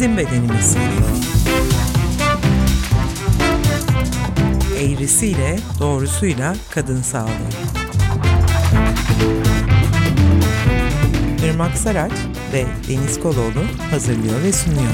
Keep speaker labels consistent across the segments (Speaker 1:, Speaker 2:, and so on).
Speaker 1: Bizim Bedenimiz Eğrisiyle, doğrusuyla kadın sağlığı Irmak Saraç ve Deniz Koloğlu hazırlıyor ve sunuyor.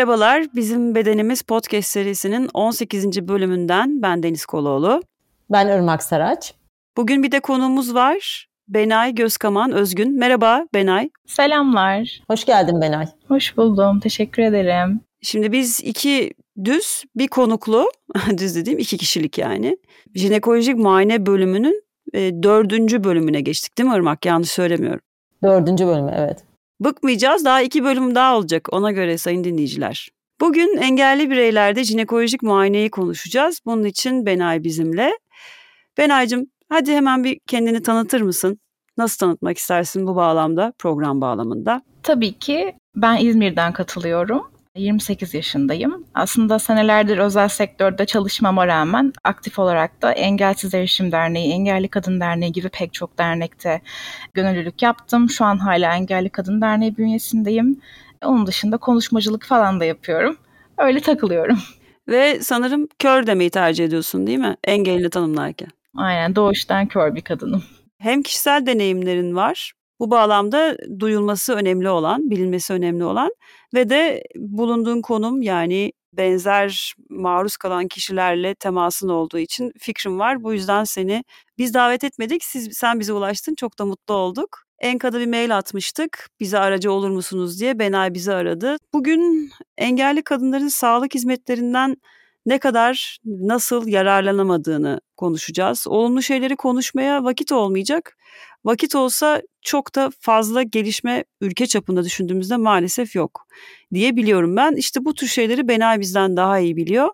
Speaker 2: Merhabalar, Bizim Bedenimiz podcast serisinin 18. bölümünden ben Deniz Koloğlu.
Speaker 3: Ben Irmak Saraç.
Speaker 2: Bugün bir de konuğumuz var. Benay Gözkaman Özgün. Merhaba Benay.
Speaker 4: Selamlar.
Speaker 3: Hoş geldin Benay.
Speaker 4: Hoş buldum. Teşekkür ederim.
Speaker 2: Şimdi biz iki düz, bir konuklu, düz dediğim iki kişilik yani. Jinekolojik muayene bölümünün e, dördüncü bölümüne geçtik değil mi Irmak? Yanlış söylemiyorum.
Speaker 3: Dördüncü bölümü evet.
Speaker 2: Bıkmayacağız. Daha iki bölüm daha olacak ona göre sayın dinleyiciler. Bugün engelli bireylerde jinekolojik muayeneyi konuşacağız. Bunun için Benay bizimle. Benaycığım hadi hemen bir kendini tanıtır mısın? Nasıl tanıtmak istersin bu bağlamda, program bağlamında?
Speaker 4: Tabii ki ben İzmir'den katılıyorum. 28 yaşındayım. Aslında senelerdir özel sektörde çalışmama rağmen aktif olarak da Engelsiz Erişim Derneği, Engelli Kadın Derneği gibi pek çok dernekte gönüllülük yaptım. Şu an hala Engelli Kadın Derneği bünyesindeyim. Onun dışında konuşmacılık falan da yapıyorum. Öyle takılıyorum.
Speaker 2: Ve sanırım kör demeyi tercih ediyorsun değil mi? Engelini tanımlarken.
Speaker 4: Aynen doğuştan kör bir kadınım.
Speaker 2: Hem kişisel deneyimlerin var bu bağlamda duyulması önemli olan, bilinmesi önemli olan ve de bulunduğun konum yani benzer maruz kalan kişilerle temasın olduğu için fikrim var. Bu yüzden seni biz davet etmedik. Siz sen bize ulaştın. Çok da mutlu olduk. Enka'da bir mail atmıştık. Bize aracı olur musunuz diye. Benay bizi aradı. Bugün engelli kadınların sağlık hizmetlerinden ne kadar nasıl yararlanamadığını konuşacağız. Olumlu şeyleri konuşmaya vakit olmayacak. Vakit olsa çok da fazla gelişme ülke çapında düşündüğümüzde maalesef yok diye biliyorum ben. İşte bu tür şeyleri Benay bizden daha iyi biliyor.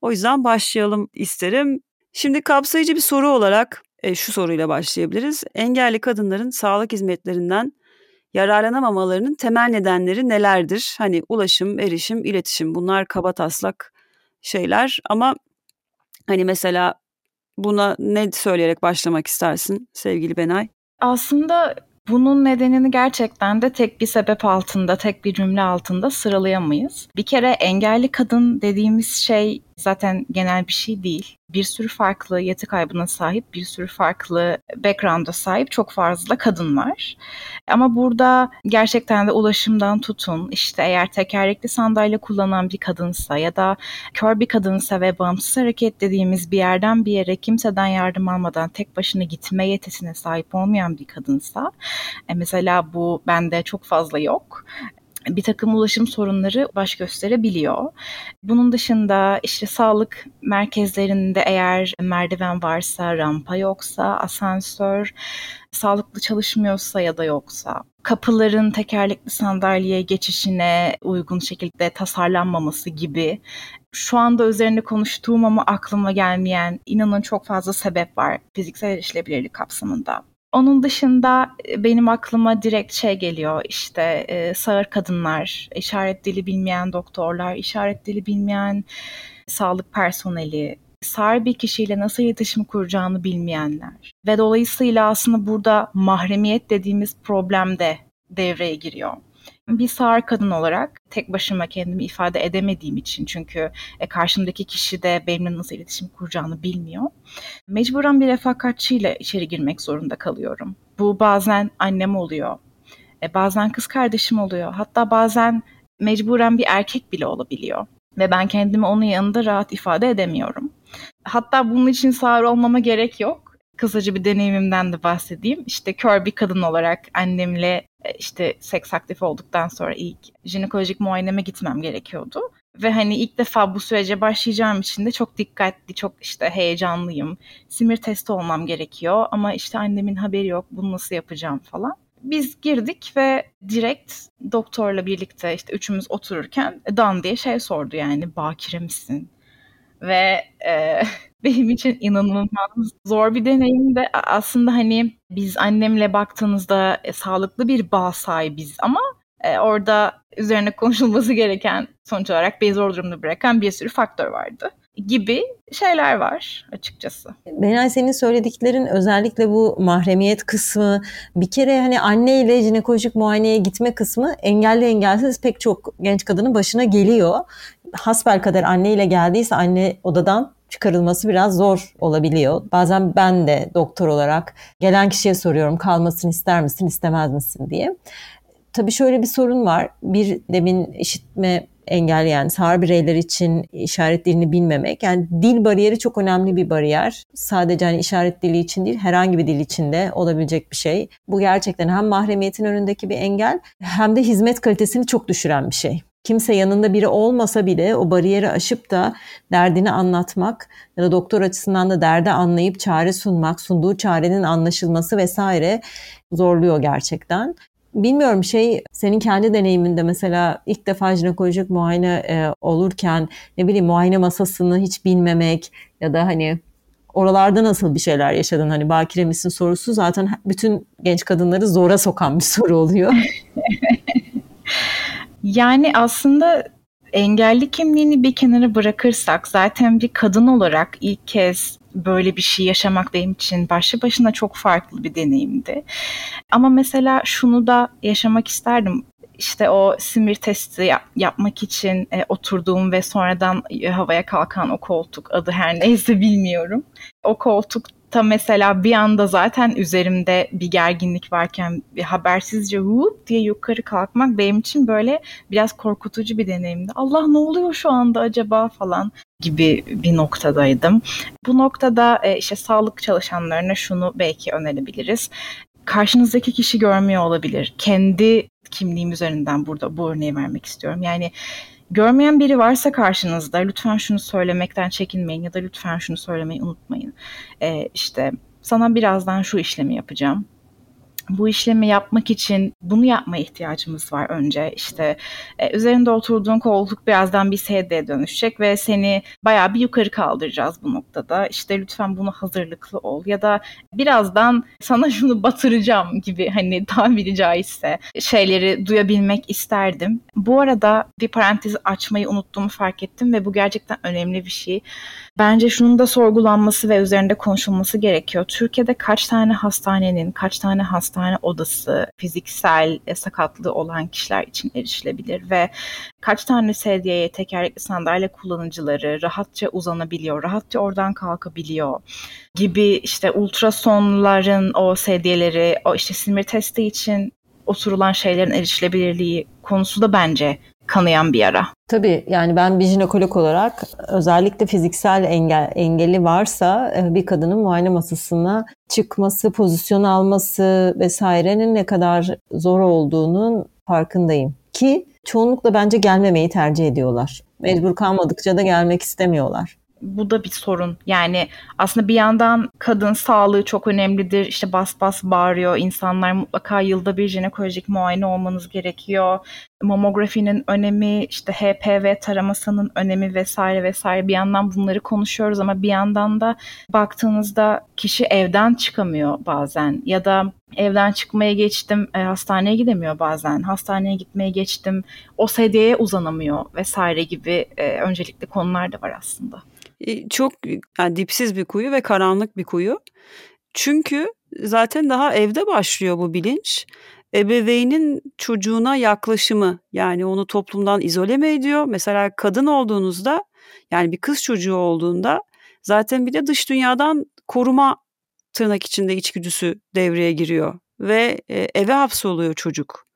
Speaker 2: O yüzden başlayalım isterim. Şimdi kapsayıcı bir soru olarak e, şu soruyla başlayabiliriz. Engelli kadınların sağlık hizmetlerinden yararlanamamalarının temel nedenleri nelerdir? Hani ulaşım, erişim, iletişim bunlar kaba taslak şeyler ama hani mesela buna ne söyleyerek başlamak istersin sevgili Benay?
Speaker 4: Aslında bunun nedenini gerçekten de tek bir sebep altında, tek bir cümle altında sıralayamayız. Bir kere engelli kadın dediğimiz şey zaten genel bir şey değil. Bir sürü farklı yeti kaybına sahip, bir sürü farklı background'a sahip çok fazla kadın var. Ama burada gerçekten de ulaşımdan tutun, işte eğer tekerlekli sandalye kullanan bir kadınsa ya da kör bir kadınsa ve bağımsız hareket dediğimiz bir yerden bir yere kimseden yardım almadan tek başına gitme yetisine sahip olmayan bir kadınsa, e mesela bu bende çok fazla yok bir takım ulaşım sorunları baş gösterebiliyor. Bunun dışında işte sağlık merkezlerinde eğer merdiven varsa, rampa yoksa, asansör sağlıklı çalışmıyorsa ya da yoksa, kapıların tekerlekli sandalyeye geçişine uygun şekilde tasarlanmaması gibi şu anda üzerine konuştuğum ama aklıma gelmeyen inanın çok fazla sebep var fiziksel erişilebilirlik kapsamında. Onun dışında e, benim aklıma direkt şey geliyor işte e, sağır kadınlar, işaret dili bilmeyen doktorlar, işaret dili bilmeyen sağlık personeli, sağır bir kişiyle nasıl iletişim kuracağını bilmeyenler. Ve dolayısıyla aslında burada mahremiyet dediğimiz problem de devreye giriyor bir sağır kadın olarak tek başıma kendimi ifade edemediğim için çünkü e, karşımdaki kişi de benimle nasıl iletişim kuracağını bilmiyor. Mecburen bir refakatçiyle içeri girmek zorunda kalıyorum. Bu bazen annem oluyor, e, bazen kız kardeşim oluyor, hatta bazen mecburen bir erkek bile olabiliyor. Ve ben kendimi onun yanında rahat ifade edemiyorum. Hatta bunun için sağır olmama gerek yok kısaca bir deneyimimden de bahsedeyim. İşte kör bir kadın olarak annemle e, işte seks aktif olduktan sonra ilk jinekolojik muayeneme gitmem gerekiyordu. Ve hani ilk defa bu sürece başlayacağım için de çok dikkatli, çok işte heyecanlıyım. Simir testi olmam gerekiyor ama işte annemin haberi yok, bunu nasıl yapacağım falan. Biz girdik ve direkt doktorla birlikte işte üçümüz otururken Dan diye şey sordu yani bakire misin? Ve e, benim için inanılmaz zor bir deneyim de aslında hani biz annemle baktığınızda e, sağlıklı bir bağ sahibiz ama e, orada üzerine konuşulması gereken sonuç olarak beni zor durumda bırakan bir sürü faktör vardı. gibi şeyler var açıkçası.
Speaker 3: Benay senin söylediklerin özellikle bu mahremiyet kısmı bir kere hani anne ile jinekolojik muayeneye gitme kısmı engelli engelsiz pek çok genç kadının başına geliyor. Hasbel kadar anne ile geldiyse anne odadan çıkarılması biraz zor olabiliyor. Bazen ben de doktor olarak gelen kişiye soruyorum kalmasını ister misin istemez misin diye. Tabii şöyle bir sorun var. Bir demin işitme engelli yani sağır bireyler için işaret dilini bilmemek. Yani dil bariyeri çok önemli bir bariyer. Sadece hani işaret dili için değil herhangi bir dil için de olabilecek bir şey. Bu gerçekten hem mahremiyetin önündeki bir engel hem de hizmet kalitesini çok düşüren bir şey kimse yanında biri olmasa bile o bariyeri aşıp da derdini anlatmak ya da doktor açısından da derdi anlayıp çare sunmak, sunduğu çarenin anlaşılması vesaire zorluyor gerçekten. Bilmiyorum şey senin kendi deneyiminde mesela ilk defa jinekolojik muayene e, olurken ne bileyim muayene masasını hiç bilmemek ya da hani oralarda nasıl bir şeyler yaşadın? Hani bakire misin sorusu zaten bütün genç kadınları zora sokan bir soru oluyor.
Speaker 4: Yani aslında engelli kimliğini bir kenara bırakırsak zaten bir kadın olarak ilk kez böyle bir şey yaşamak benim için başlı başına çok farklı bir deneyimdi. Ama mesela şunu da yaşamak isterdim. İşte o simir testi yap, yapmak için e, oturduğum ve sonradan e, havaya kalkan o koltuk adı her neyse bilmiyorum. O koltuk ta mesela bir anda zaten üzerimde bir gerginlik varken bir habersizce whoop diye yukarı kalkmak benim için böyle biraz korkutucu bir deneyimdi. Allah ne oluyor şu anda acaba falan gibi bir noktadaydım. Bu noktada e, işte sağlık çalışanlarına şunu belki önerebiliriz. Karşınızdaki kişi görmüyor olabilir. Kendi kimliğim üzerinden burada bu örneği vermek istiyorum. Yani Görmeyen biri varsa karşınızda lütfen şunu söylemekten çekinmeyin ya da lütfen şunu söylemeyi unutmayın. Ee, işte sana birazdan şu işlemi yapacağım bu işlemi yapmak için bunu yapma ihtiyacımız var önce. İşte e, üzerinde oturduğun koltuk birazdan bir sedyeye dönüşecek ve seni bayağı bir yukarı kaldıracağız bu noktada. İşte lütfen bunu hazırlıklı ol ya da birazdan sana şunu batıracağım gibi hani tabiri caizse şeyleri duyabilmek isterdim. Bu arada bir parantezi açmayı unuttuğumu fark ettim ve bu gerçekten önemli bir şey. Bence şunun da sorgulanması ve üzerinde konuşulması gerekiyor. Türkiye'de kaç tane hastanenin, kaç tane hastane odası fiziksel e, sakatlığı olan kişiler için erişilebilir ve kaç tane sedyeye tekerlekli sandalye kullanıcıları rahatça uzanabiliyor, rahatça oradan kalkabiliyor gibi işte ultrasonların o sedyeleri, o işte sinir testi için oturulan şeylerin erişilebilirliği konusu da bence kanayan bir yara.
Speaker 3: Tabii yani ben bir jinekolog olarak özellikle fiziksel engel, engeli varsa e, bir kadının muayene masasına çıkması, pozisyon alması vesairenin ne kadar zor olduğunun farkındayım. Ki çoğunlukla bence gelmemeyi tercih ediyorlar. Mecbur kalmadıkça da gelmek istemiyorlar
Speaker 4: bu da bir sorun. Yani aslında bir yandan kadın sağlığı çok önemlidir. İşte bas bas bağırıyor. İnsanlar mutlaka yılda bir jinekolojik muayene olmanız gerekiyor. Mamografinin önemi, işte HPV taramasının önemi vesaire vesaire. Bir yandan bunları konuşuyoruz ama bir yandan da baktığınızda kişi evden çıkamıyor bazen ya da evden çıkmaya geçtim e, hastaneye gidemiyor bazen hastaneye gitmeye geçtim o sedyeye uzanamıyor vesaire gibi e, öncelikli konular da var aslında.
Speaker 2: Çok yani dipsiz bir kuyu ve karanlık bir kuyu. Çünkü zaten daha evde başlıyor bu bilinç. Ebeveynin çocuğuna yaklaşımı yani onu toplumdan izole mi ediyor? Mesela kadın olduğunuzda yani bir kız çocuğu olduğunda zaten bir de dış dünyadan koruma tırnak içinde içgüdüsü devreye giriyor ve e, eve hapsoluyor çocuk.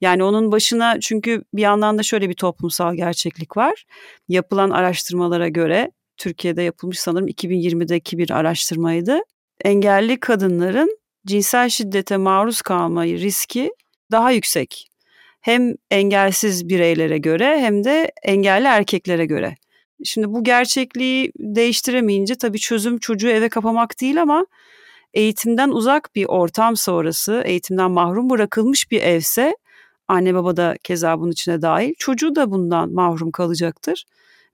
Speaker 2: Yani onun başına çünkü bir yandan da şöyle bir toplumsal gerçeklik var. Yapılan araştırmalara göre Türkiye'de yapılmış sanırım 2020'deki bir araştırmaydı. Engelli kadınların cinsel şiddete maruz kalmayı riski daha yüksek. Hem engelsiz bireylere göre hem de engelli erkeklere göre. Şimdi bu gerçekliği değiştiremeyince tabii çözüm çocuğu eve kapamak değil ama eğitimden uzak bir ortam sonrası, eğitimden mahrum bırakılmış bir evse anne baba da keza bunun içine dahil çocuğu da bundan mahrum kalacaktır.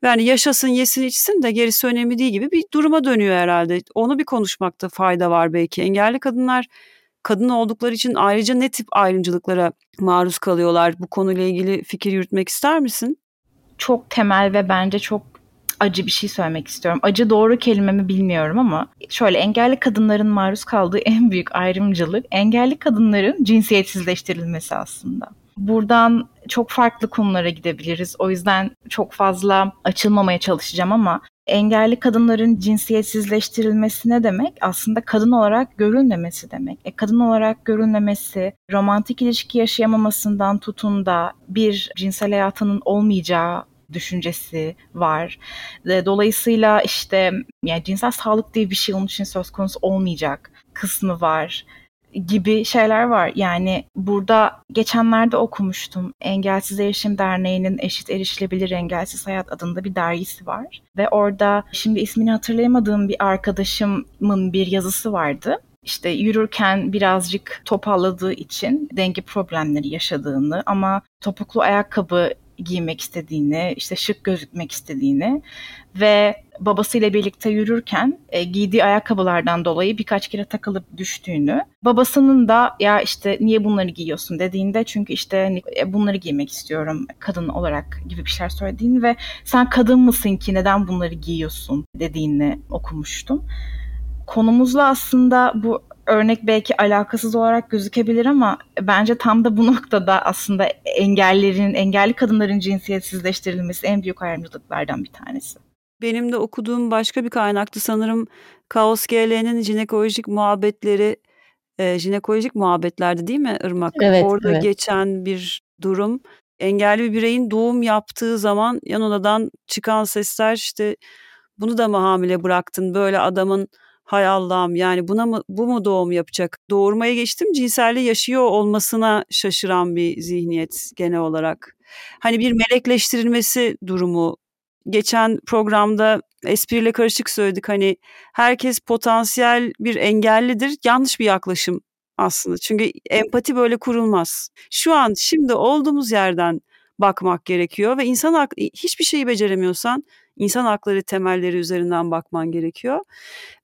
Speaker 2: Yani yaşasın, yesin, içsin de gerisi önemli değil gibi bir duruma dönüyor herhalde. Onu bir konuşmakta fayda var belki. Engelli kadınlar kadın oldukları için ayrıca ne tip ayrımcılıklara maruz kalıyorlar? Bu konuyla ilgili fikir yürütmek ister misin?
Speaker 4: Çok temel ve bence çok acı bir şey söylemek istiyorum. Acı doğru kelimemi bilmiyorum ama şöyle engelli kadınların maruz kaldığı en büyük ayrımcılık engelli kadınların cinsiyetsizleştirilmesi aslında. Buradan çok farklı konulara gidebiliriz. O yüzden çok fazla açılmamaya çalışacağım ama engelli kadınların cinsiyetsizleştirilmesi ne demek? Aslında kadın olarak görülmemesi demek. E, kadın olarak görülmemesi, romantik ilişki yaşayamamasından tutun da bir cinsel hayatının olmayacağı düşüncesi var. Dolayısıyla işte yani cinsel sağlık diye bir şey onun için söz konusu olmayacak kısmı var gibi şeyler var. Yani burada geçenlerde okumuştum. Engelsiz Erişim Derneği'nin Eşit Erişilebilir Engelsiz Hayat adında bir dergisi var. Ve orada şimdi ismini hatırlayamadığım bir arkadaşımın bir yazısı vardı İşte yürürken birazcık topalladığı için denge problemleri yaşadığını ama topuklu ayakkabı giymek istediğini, işte şık gözükmek istediğini ve babasıyla birlikte yürürken e, giydiği ayakkabılardan dolayı birkaç kere takılıp düştüğünü, babasının da ya işte niye bunları giyiyorsun? dediğinde çünkü işte hani, e, bunları giymek istiyorum kadın olarak gibi bir şeyler söylediğini ve sen kadın mısın ki neden bunları giyiyorsun? dediğini okumuştum. Konumuzla aslında bu örnek belki alakasız olarak gözükebilir ama bence tam da bu noktada aslında engellerin, engelli kadınların cinsiyetsizleştirilmesi en büyük ayrımcılıklardan bir tanesi.
Speaker 2: Benim de okuduğum başka bir kaynaktı sanırım Kaos GL'nin jinekolojik muhabbetleri, e, jinekolojik muhabbetlerdi değil mi Irmak?
Speaker 3: Evet,
Speaker 2: Orada
Speaker 3: evet.
Speaker 2: geçen bir durum. Engelli bir bireyin doğum yaptığı zaman yan odadan çıkan sesler işte bunu da mı hamile bıraktın böyle adamın hay Allah'ım yani buna mı bu mu doğum yapacak? Doğurmaya geçtim cinselliği yaşıyor olmasına şaşıran bir zihniyet genel olarak. Hani bir melekleştirilmesi durumu. Geçen programda espriyle karışık söyledik hani herkes potansiyel bir engellidir. Yanlış bir yaklaşım aslında. Çünkü empati böyle kurulmaz. Şu an şimdi olduğumuz yerden bakmak gerekiyor ve insan hiçbir şeyi beceremiyorsan insan hakları temelleri üzerinden bakman gerekiyor.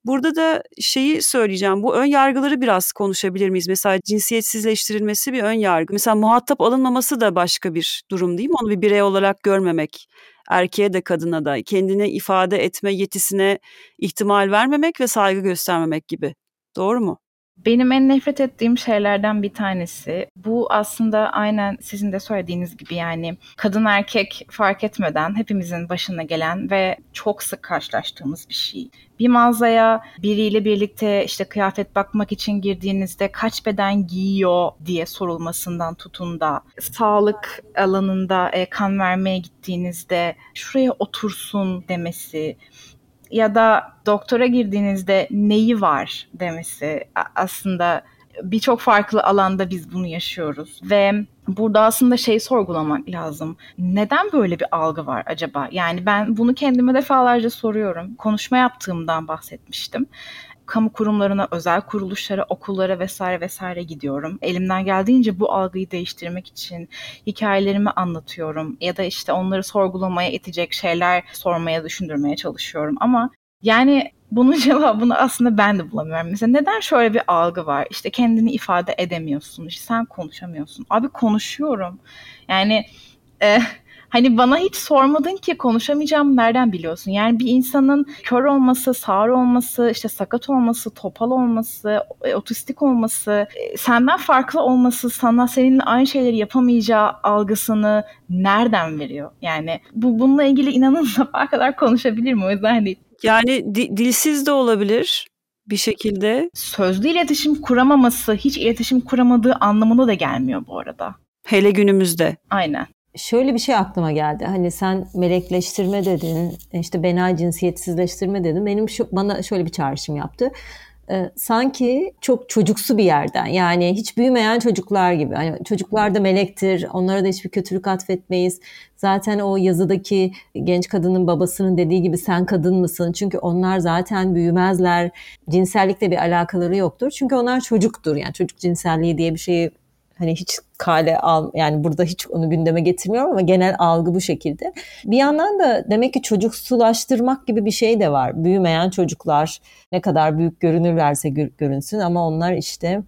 Speaker 2: Burada da şeyi söyleyeceğim. Bu ön yargıları biraz konuşabilir miyiz? Mesela cinsiyetsizleştirilmesi bir ön yargı. Mesela muhatap alınmaması da başka bir durum değil mi? Onu bir birey olarak görmemek. Erkeğe de kadına da kendini ifade etme yetisine ihtimal vermemek ve saygı göstermemek gibi. Doğru mu?
Speaker 4: Benim en nefret ettiğim şeylerden bir tanesi. Bu aslında aynen sizin de söylediğiniz gibi yani kadın erkek fark etmeden hepimizin başına gelen ve çok sık karşılaştığımız bir şey. Bir mağazaya biriyle birlikte işte kıyafet bakmak için girdiğinizde kaç beden giyiyor diye sorulmasından tutun da sağlık alanında e, kan vermeye gittiğinizde şuraya otursun demesi ya da doktora girdiğinizde neyi var demesi aslında birçok farklı alanda biz bunu yaşıyoruz ve burada aslında şey sorgulamak lazım. Neden böyle bir algı var acaba? Yani ben bunu kendime defalarca soruyorum. Konuşma yaptığımdan bahsetmiştim kamu kurumlarına, özel kuruluşlara, okullara vesaire vesaire gidiyorum. Elimden geldiğince bu algıyı değiştirmek için hikayelerimi anlatıyorum ya da işte onları sorgulamaya itecek şeyler sormaya, düşündürmeye çalışıyorum. Ama yani bunun cevabını aslında ben de bulamıyorum. Mesela neden şöyle bir algı var? İşte kendini ifade edemiyorsun, işte sen konuşamıyorsun. Abi konuşuyorum. Yani e, Hani bana hiç sormadın ki konuşamayacağım nereden biliyorsun? Yani bir insanın kör olması, sağır olması, işte sakat olması, topal olması, e, otistik olması, e, senden farklı olması sana seninle aynı şeyleri yapamayacağı algısını nereden veriyor? Yani bu bununla ilgili inanın sabaha kadar konuşabilirim. O yüzden hani
Speaker 2: yani di- dilsiz de olabilir bir şekilde.
Speaker 4: Sözlü iletişim kuramaması, hiç iletişim kuramadığı anlamına da gelmiyor bu arada.
Speaker 2: Hele günümüzde.
Speaker 4: Aynen
Speaker 3: şöyle bir şey aklıma geldi. Hani sen melekleştirme dedin, işte benay cinsiyetsizleştirme dedin. Benim şu bana şöyle bir çağrışım yaptı. Ee, sanki çok çocuksu bir yerden yani hiç büyümeyen çocuklar gibi. Hani çocuklar da melektir, onlara da hiçbir kötülük atfetmeyiz. Zaten o yazıdaki genç kadının babasının dediği gibi sen kadın mısın? Çünkü onlar zaten büyümezler. Cinsellikle bir alakaları yoktur. Çünkü onlar çocuktur. Yani çocuk cinselliği diye bir şeyi hani hiç kale al yani burada hiç onu gündeme getirmiyorum ama genel algı bu şekilde. Bir yandan da demek ki çocuksulaştırmak gibi bir şey de var. Büyümeyen çocuklar ne kadar büyük görünürlerse görünsün ama onlar işte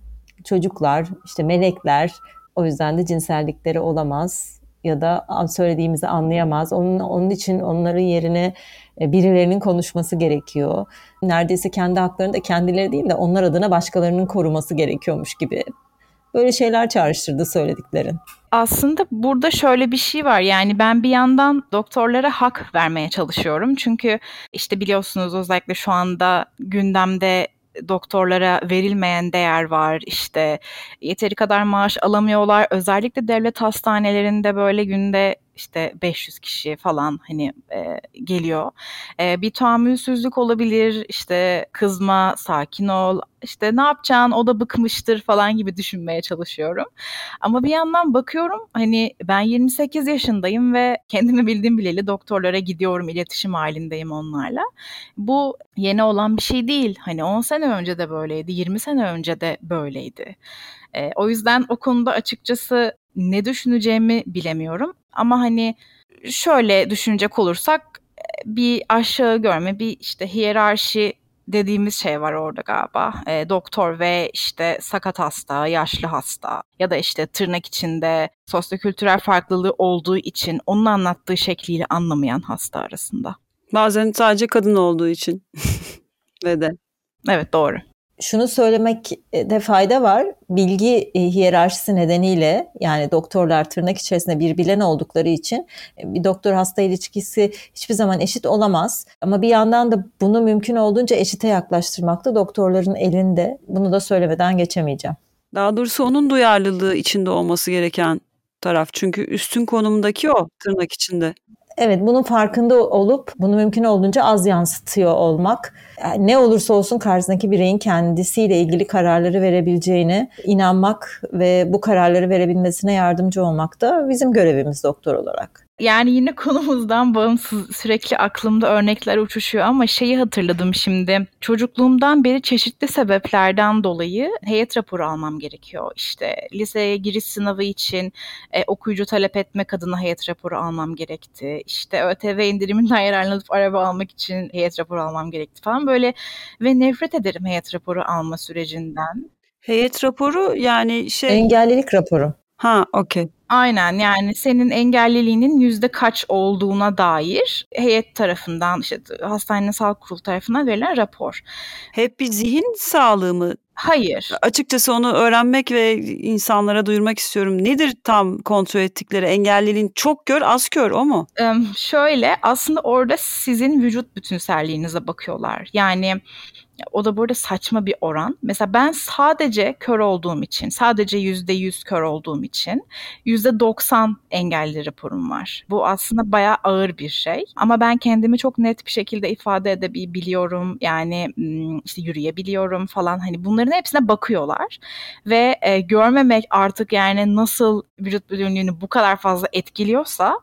Speaker 3: çocuklar, işte melekler. O yüzden de cinsellikleri olamaz ya da söylediğimizi anlayamaz. Onun, onun için onların yerine e, birilerinin konuşması gerekiyor. Neredeyse kendi haklarını da kendileri değil de onlar adına başkalarının koruması gerekiyormuş gibi. Böyle şeyler çağrıştırdı söylediklerin.
Speaker 4: Aslında burada şöyle bir şey var. Yani ben bir yandan doktorlara hak vermeye çalışıyorum. Çünkü işte biliyorsunuz özellikle şu anda gündemde doktorlara verilmeyen değer var. İşte yeteri kadar maaş alamıyorlar. Özellikle devlet hastanelerinde böyle günde işte 500 kişi falan hani e, geliyor. E, bir tahammülsüzlük olabilir, işte kızma, sakin ol, işte ne yapacaksın o da bıkmıştır falan gibi düşünmeye çalışıyorum. Ama bir yandan bakıyorum hani ben 28 yaşındayım ve kendimi bildiğim bileli doktorlara gidiyorum, iletişim halindeyim onlarla. Bu yeni olan bir şey değil. Hani 10 sene önce de böyleydi, 20 sene önce de böyleydi. E, o yüzden o konuda açıkçası ne düşüneceğimi bilemiyorum. Ama hani şöyle düşünecek olursak bir aşağı görme, bir işte hiyerarşi dediğimiz şey var orada galiba. E, doktor ve işte sakat hasta, yaşlı hasta ya da işte tırnak içinde sosyokültürel farklılığı olduğu için onun anlattığı şekliyle anlamayan hasta arasında.
Speaker 2: Bazen sadece kadın olduğu için ve de.
Speaker 4: Evet doğru
Speaker 3: şunu söylemekte fayda var. Bilgi e, hiyerarşisi nedeniyle yani doktorlar tırnak içerisinde bir bilen oldukları için e, bir doktor hasta ilişkisi hiçbir zaman eşit olamaz. Ama bir yandan da bunu mümkün olduğunca eşite yaklaştırmak da doktorların elinde. Bunu da söylemeden geçemeyeceğim.
Speaker 2: Daha doğrusu onun duyarlılığı içinde olması gereken taraf. Çünkü üstün konumdaki o tırnak içinde.
Speaker 3: Evet bunun farkında olup bunu mümkün olduğunca az yansıtıyor olmak. Yani ne olursa olsun karşısındaki bireyin kendisiyle ilgili kararları verebileceğine inanmak ve bu kararları verebilmesine yardımcı olmak da bizim görevimiz doktor olarak.
Speaker 4: Yani yine konumuzdan bağımsız sürekli aklımda örnekler uçuşuyor ama şeyi hatırladım şimdi. Çocukluğumdan beri çeşitli sebeplerden dolayı heyet raporu almam gerekiyor. İşte liseye giriş sınavı için e, okuyucu talep etmek adına heyet raporu almam gerekti. İşte ÖTV indiriminden yararlanıp araba almak için heyet raporu almam gerekti falan böyle ve nefret ederim heyet raporu alma sürecinden.
Speaker 2: Heyet raporu yani şey...
Speaker 3: Engellilik raporu.
Speaker 2: Ha okey.
Speaker 4: Aynen yani senin engelliliğinin yüzde kaç olduğuna dair heyet tarafından işte hastanenin sağlık kurulu tarafından verilen rapor.
Speaker 2: Hep bir zihin sağlığı mı?
Speaker 4: Hayır.
Speaker 2: Açıkçası onu öğrenmek ve insanlara duyurmak istiyorum. Nedir tam kontrol ettikleri engelliliğin çok kör az kör o mu?
Speaker 4: Ee, şöyle aslında orada sizin vücut bütünselliğinize bakıyorlar. Yani o da burada saçma bir oran. Mesela ben sadece kör olduğum için, sadece yüzde yüz kör olduğum için yüzde doksan engelli raporum var. Bu aslında bayağı ağır bir şey. Ama ben kendimi çok net bir şekilde ifade edebiliyorum. Yani işte yürüyebiliyorum falan. Hani bunların hepsine bakıyorlar. Ve e, görmemek artık yani nasıl vücut bütünlüğünü bu kadar fazla etkiliyorsa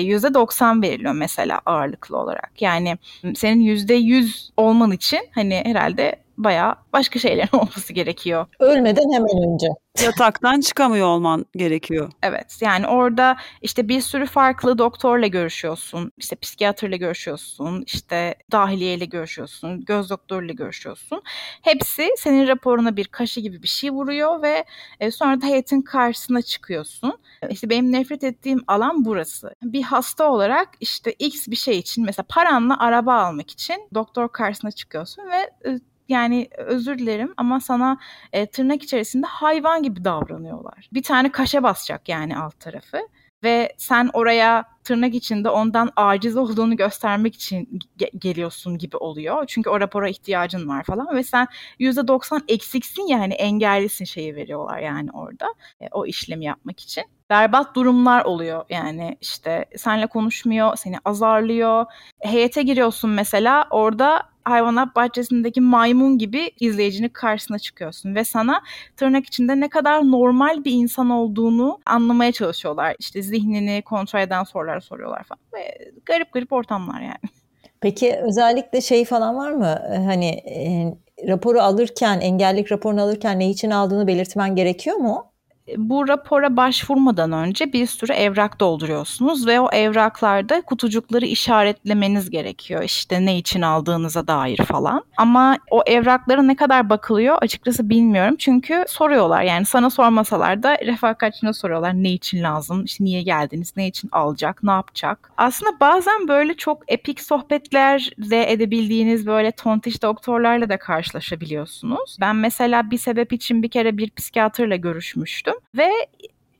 Speaker 4: yüzde doksan veriliyor mesela ağırlıklı olarak. Yani senin yüzde yüz olman için hani herhalde herhalde bayağı başka şeylerin olması gerekiyor.
Speaker 3: Ölmeden hemen önce.
Speaker 2: Yataktan çıkamıyor olman gerekiyor.
Speaker 4: Evet yani orada işte bir sürü farklı doktorla görüşüyorsun. İşte psikiyatrla görüşüyorsun. işte dahiliyeyle görüşüyorsun. Göz doktoruyla görüşüyorsun. Hepsi senin raporuna bir kaşı gibi bir şey vuruyor ve e, sonra da heyetin karşısına çıkıyorsun. İşte benim nefret ettiğim alan burası. Bir hasta olarak işte X bir şey için mesela paranla araba almak için doktor karşısına çıkıyorsun ve e, yani özür dilerim ama sana e, tırnak içerisinde hayvan gibi davranıyorlar. Bir tane kaşe basacak yani alt tarafı ve sen oraya tırnak içinde ondan aciz olduğunu göstermek için ge- geliyorsun gibi oluyor. Çünkü o rapora ihtiyacın var falan ve sen %90 eksiksin yani engellisin şeyi veriyorlar yani orada e, o işlemi yapmak için. Berbat durumlar oluyor yani işte senle konuşmuyor, seni azarlıyor. Heyete giriyorsun mesela orada hayvanat bahçesindeki maymun gibi izleyicinin karşısına çıkıyorsun ve sana tırnak içinde ne kadar normal bir insan olduğunu anlamaya çalışıyorlar. İşte zihnini kontrol eden sorular soruyorlar falan. Ve garip garip ortamlar yani.
Speaker 3: Peki özellikle şey falan var mı? Hani e, raporu alırken, engellik raporunu alırken ne için aldığını belirtmen gerekiyor mu?
Speaker 4: Bu rapora başvurmadan önce bir sürü evrak dolduruyorsunuz ve o evraklarda kutucukları işaretlemeniz gerekiyor. İşte ne için aldığınıza dair falan. Ama o evraklara ne kadar bakılıyor açıkçası bilmiyorum. Çünkü soruyorlar yani sana sormasalar da refakatçine soruyorlar ne için lazım, işte niye geldiniz, ne için alacak, ne yapacak. Aslında bazen böyle çok epik sohbetler de edebildiğiniz böyle tontiş doktorlarla da karşılaşabiliyorsunuz. Ben mesela bir sebep için bir kere bir psikiyatrla görüşmüştüm ve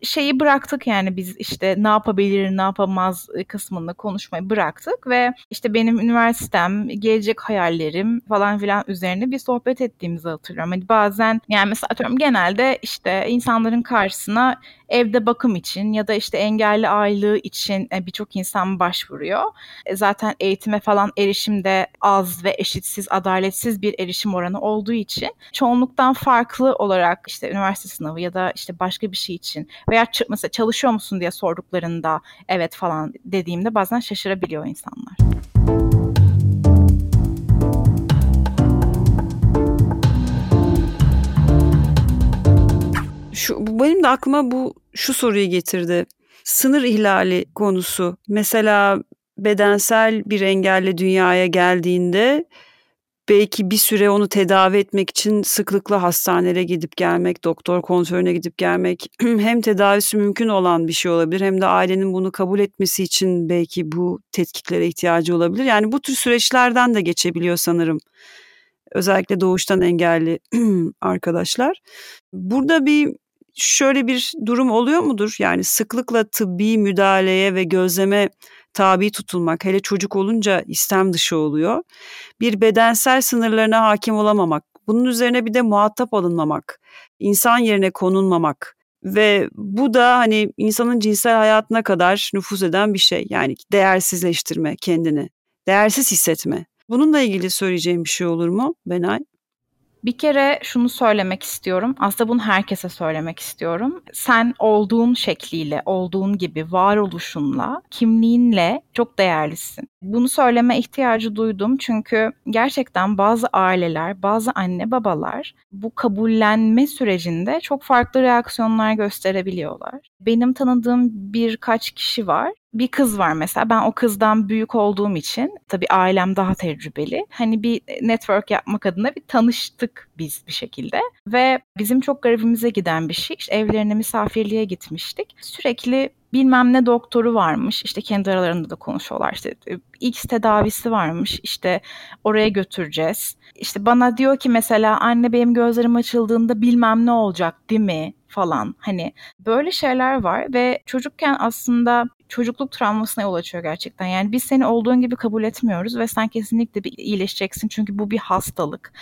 Speaker 4: şeyi bıraktık yani biz işte ne yapabilir ne yapamaz kısmında konuşmayı bıraktık ve işte benim üniversitem, gelecek hayallerim falan filan üzerine bir sohbet ettiğimizi hatırlıyorum. Hani bazen yani mesela atıyorum genelde işte insanların karşısına evde bakım için ya da işte engelli aylığı için e, birçok insan başvuruyor. E, zaten eğitime falan erişimde az ve eşitsiz, adaletsiz bir erişim oranı olduğu için çoğunluktan farklı olarak işte üniversite sınavı ya da işte başka bir şey için veya mesela çalışıyor musun diye sorduklarında evet falan dediğimde bazen şaşırabiliyor insanlar.
Speaker 2: Şu, benim de aklıma bu şu soruyu getirdi. Sınır ihlali konusu. Mesela bedensel bir engelle dünyaya geldiğinde belki bir süre onu tedavi etmek için sıklıkla hastanelere gidip gelmek, doktor kontrolüne gidip gelmek hem tedavisi mümkün olan bir şey olabilir hem de ailenin bunu kabul etmesi için belki bu tetkiklere ihtiyacı olabilir. Yani bu tür süreçlerden de geçebiliyor sanırım. Özellikle doğuştan engelli arkadaşlar. Burada bir şöyle bir durum oluyor mudur? Yani sıklıkla tıbbi müdahaleye ve gözleme tabi tutulmak hele çocuk olunca istem dışı oluyor. Bir bedensel sınırlarına hakim olamamak, bunun üzerine bir de muhatap alınmamak, insan yerine konulmamak ve bu da hani insanın cinsel hayatına kadar nüfuz eden bir şey. Yani değersizleştirme kendini, değersiz hissetme. Bununla ilgili söyleyeceğim bir şey olur mu Benay?
Speaker 4: Bir kere şunu söylemek istiyorum. Aslında bunu herkese söylemek istiyorum. Sen olduğun şekliyle, olduğun gibi varoluşunla, kimliğinle çok değerlisin. Bunu söyleme ihtiyacı duydum çünkü gerçekten bazı aileler, bazı anne babalar bu kabullenme sürecinde çok farklı reaksiyonlar gösterebiliyorlar. Benim tanıdığım birkaç kişi var bir kız var mesela. Ben o kızdan büyük olduğum için tabii ailem daha tecrübeli. Hani bir network yapmak adına bir tanıştık biz bir şekilde. Ve bizim çok garibimize giden bir şey. İşte evlerine misafirliğe gitmiştik. Sürekli bilmem ne doktoru varmış. İşte kendi aralarında da konuşuyorlar. İşte X tedavisi varmış. İşte oraya götüreceğiz. İşte bana diyor ki mesela anne benim gözlerim açıldığında bilmem ne olacak değil mi? falan. Hani böyle şeyler var ve çocukken aslında çocukluk travmasına yol açıyor gerçekten. Yani biz seni olduğun gibi kabul etmiyoruz ve sen kesinlikle bir iyileşeceksin çünkü bu bir hastalık.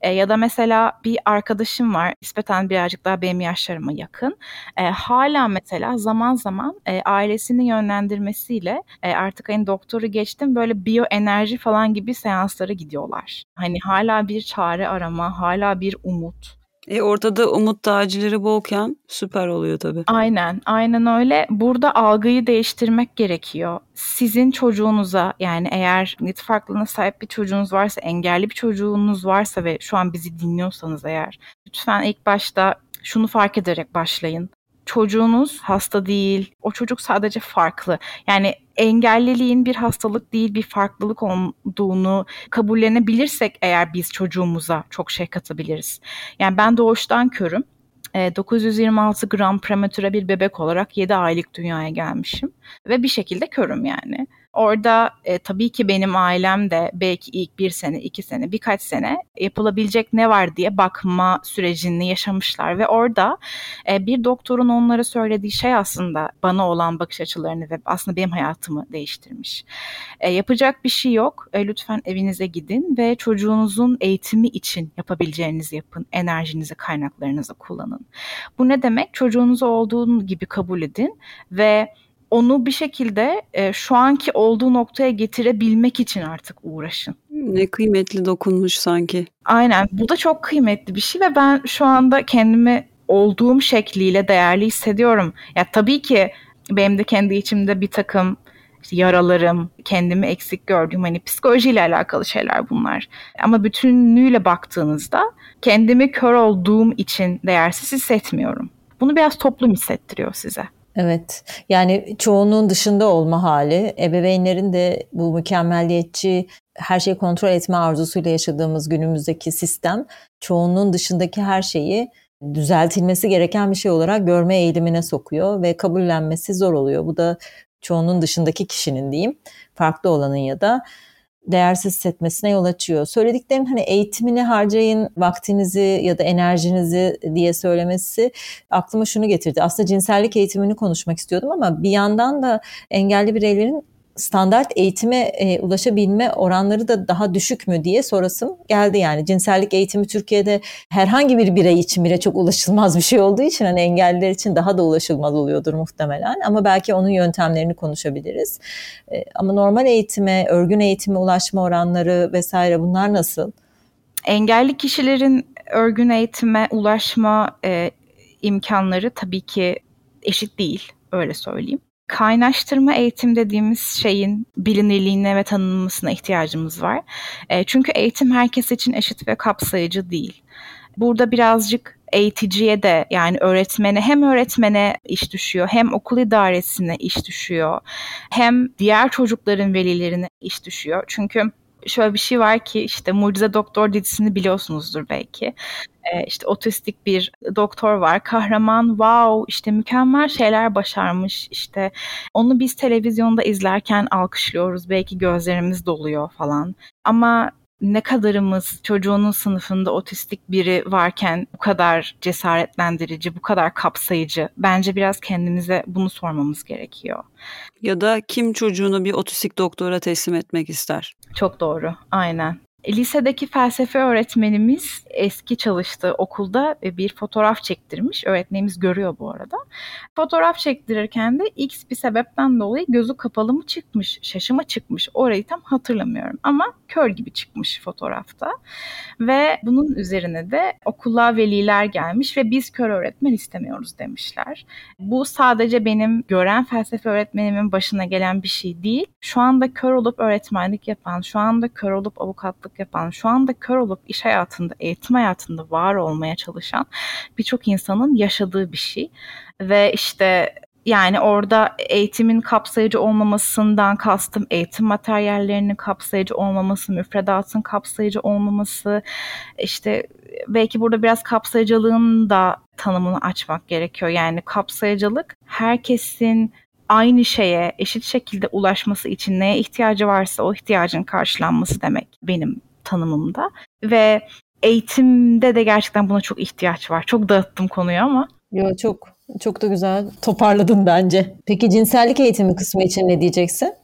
Speaker 4: E, ya da mesela bir arkadaşım var, nispeten birazcık daha benim yaşlarıma yakın. E, hala mesela zaman zaman e, ailesinin yönlendirmesiyle e, artık hani doktoru geçtim böyle biyoenerji falan gibi seanslara gidiyorlar. Hani hala bir çare arama, hala bir umut.
Speaker 2: E ortada umut tacirleri bolken süper oluyor tabii.
Speaker 4: Aynen, aynen öyle. Burada algıyı değiştirmek gerekiyor. Sizin çocuğunuza yani eğer nit farklılığına sahip bir çocuğunuz varsa, engelli bir çocuğunuz varsa ve şu an bizi dinliyorsanız eğer lütfen ilk başta şunu fark ederek başlayın çocuğunuz hasta değil. O çocuk sadece farklı. Yani engelliliğin bir hastalık değil bir farklılık olduğunu kabullenebilirsek eğer biz çocuğumuza çok şey katabiliriz. Yani ben doğuştan körüm. 926 gram prematüre bir bebek olarak 7 aylık dünyaya gelmişim ve bir şekilde körüm yani. Orada e, tabii ki benim ailem de belki ilk bir sene, iki sene, birkaç sene yapılabilecek ne var diye bakma sürecini yaşamışlar ve orada e, bir doktorun onlara söylediği şey aslında bana olan bakış açılarını ve aslında benim hayatımı değiştirmiş. E, yapacak bir şey yok. E, lütfen evinize gidin ve çocuğunuzun eğitimi için yapabileceğinizi yapın. Enerjinizi, kaynaklarınızı kullanın. Bu ne demek? Çocuğunuzu olduğun gibi kabul edin ve onu bir şekilde e, şu anki olduğu noktaya getirebilmek için artık uğraşın.
Speaker 2: Ne kıymetli dokunmuş sanki.
Speaker 4: Aynen. Bu da çok kıymetli bir şey ve ben şu anda kendimi olduğum şekliyle değerli hissediyorum. Ya tabii ki benim de kendi içimde bir takım işte yaralarım, kendimi eksik gördüğüm hani psikolojiyle alakalı şeyler bunlar. Ama bütünlüğüyle baktığınızda kendimi kör olduğum için değersiz hissetmiyorum. Bunu biraz toplum hissettiriyor size.
Speaker 3: Evet yani çoğunluğun dışında olma hali ebeveynlerin de bu mükemmelliyetçi her şeyi kontrol etme arzusuyla yaşadığımız günümüzdeki sistem çoğunluğun dışındaki her şeyi düzeltilmesi gereken bir şey olarak görme eğilimine sokuyor ve kabullenmesi zor oluyor. Bu da çoğunun dışındaki kişinin diyeyim farklı olanın ya da değersiz hissetmesine yol açıyor. Söylediklerin hani eğitimini harcayın, vaktinizi ya da enerjinizi diye söylemesi aklıma şunu getirdi. Aslında cinsellik eğitimini konuşmak istiyordum ama bir yandan da engelli bireylerin standart eğitime e, ulaşabilme oranları da daha düşük mü diye sorasım geldi yani. Cinsellik eğitimi Türkiye'de herhangi bir birey için bile çok ulaşılmaz bir şey olduğu için hani engelliler için daha da ulaşılmaz oluyordur muhtemelen ama belki onun yöntemlerini konuşabiliriz. E, ama normal eğitime, örgün eğitime ulaşma oranları vesaire bunlar nasıl?
Speaker 4: Engelli kişilerin örgün eğitime ulaşma e, imkanları tabii ki eşit değil öyle söyleyeyim kaynaştırma eğitim dediğimiz şeyin bilinirliğine ve tanınmasına ihtiyacımız var. E, çünkü eğitim herkes için eşit ve kapsayıcı değil. Burada birazcık eğiticiye de yani öğretmene hem öğretmene iş düşüyor hem okul idaresine iş düşüyor hem diğer çocukların velilerine iş düşüyor. Çünkü şöyle bir şey var ki işte Mucize Doktor dizisini biliyorsunuzdur belki. Ee, işte otistik bir doktor var. Kahraman wow işte mükemmel şeyler başarmış. İşte onu biz televizyonda izlerken alkışlıyoruz. Belki gözlerimiz doluyor falan. Ama ne kadarımız çocuğunun sınıfında otistik biri varken bu kadar cesaretlendirici, bu kadar kapsayıcı? Bence biraz kendimize bunu sormamız gerekiyor.
Speaker 2: Ya da kim çocuğunu bir otistik doktora teslim etmek ister?
Speaker 4: Çok doğru, aynen. Lisedeki felsefe öğretmenimiz eski çalıştığı okulda bir fotoğraf çektirmiş. Öğretmenimiz görüyor bu arada. Fotoğraf çektirirken de X bir sebepten dolayı gözü kapalı mı çıkmış, şaşıma çıkmış. Orayı tam hatırlamıyorum ama kör gibi çıkmış fotoğrafta. Ve bunun üzerine de okula veliler gelmiş ve biz kör öğretmen istemiyoruz demişler. Bu sadece benim gören felsefe öğretmenimin başına gelen bir şey değil. Şu anda kör olup öğretmenlik yapan, şu anda kör olup avukatlık yolculuk yapan, şu anda kör olup iş hayatında, eğitim hayatında var olmaya çalışan birçok insanın yaşadığı bir şey. Ve işte yani orada eğitimin kapsayıcı olmamasından kastım eğitim materyallerinin kapsayıcı olmaması, müfredatın kapsayıcı olmaması, işte belki burada biraz kapsayıcılığın da tanımını açmak gerekiyor. Yani kapsayıcılık herkesin aynı şeye eşit şekilde ulaşması için neye ihtiyacı varsa o ihtiyacın karşılanması demek benim tanımımda. Ve eğitimde de gerçekten buna çok ihtiyaç var. Çok dağıttım konuyu ama.
Speaker 3: Yo, çok çok da güzel toparladın bence. Peki cinsellik eğitimi kısmı için ne diyeceksin?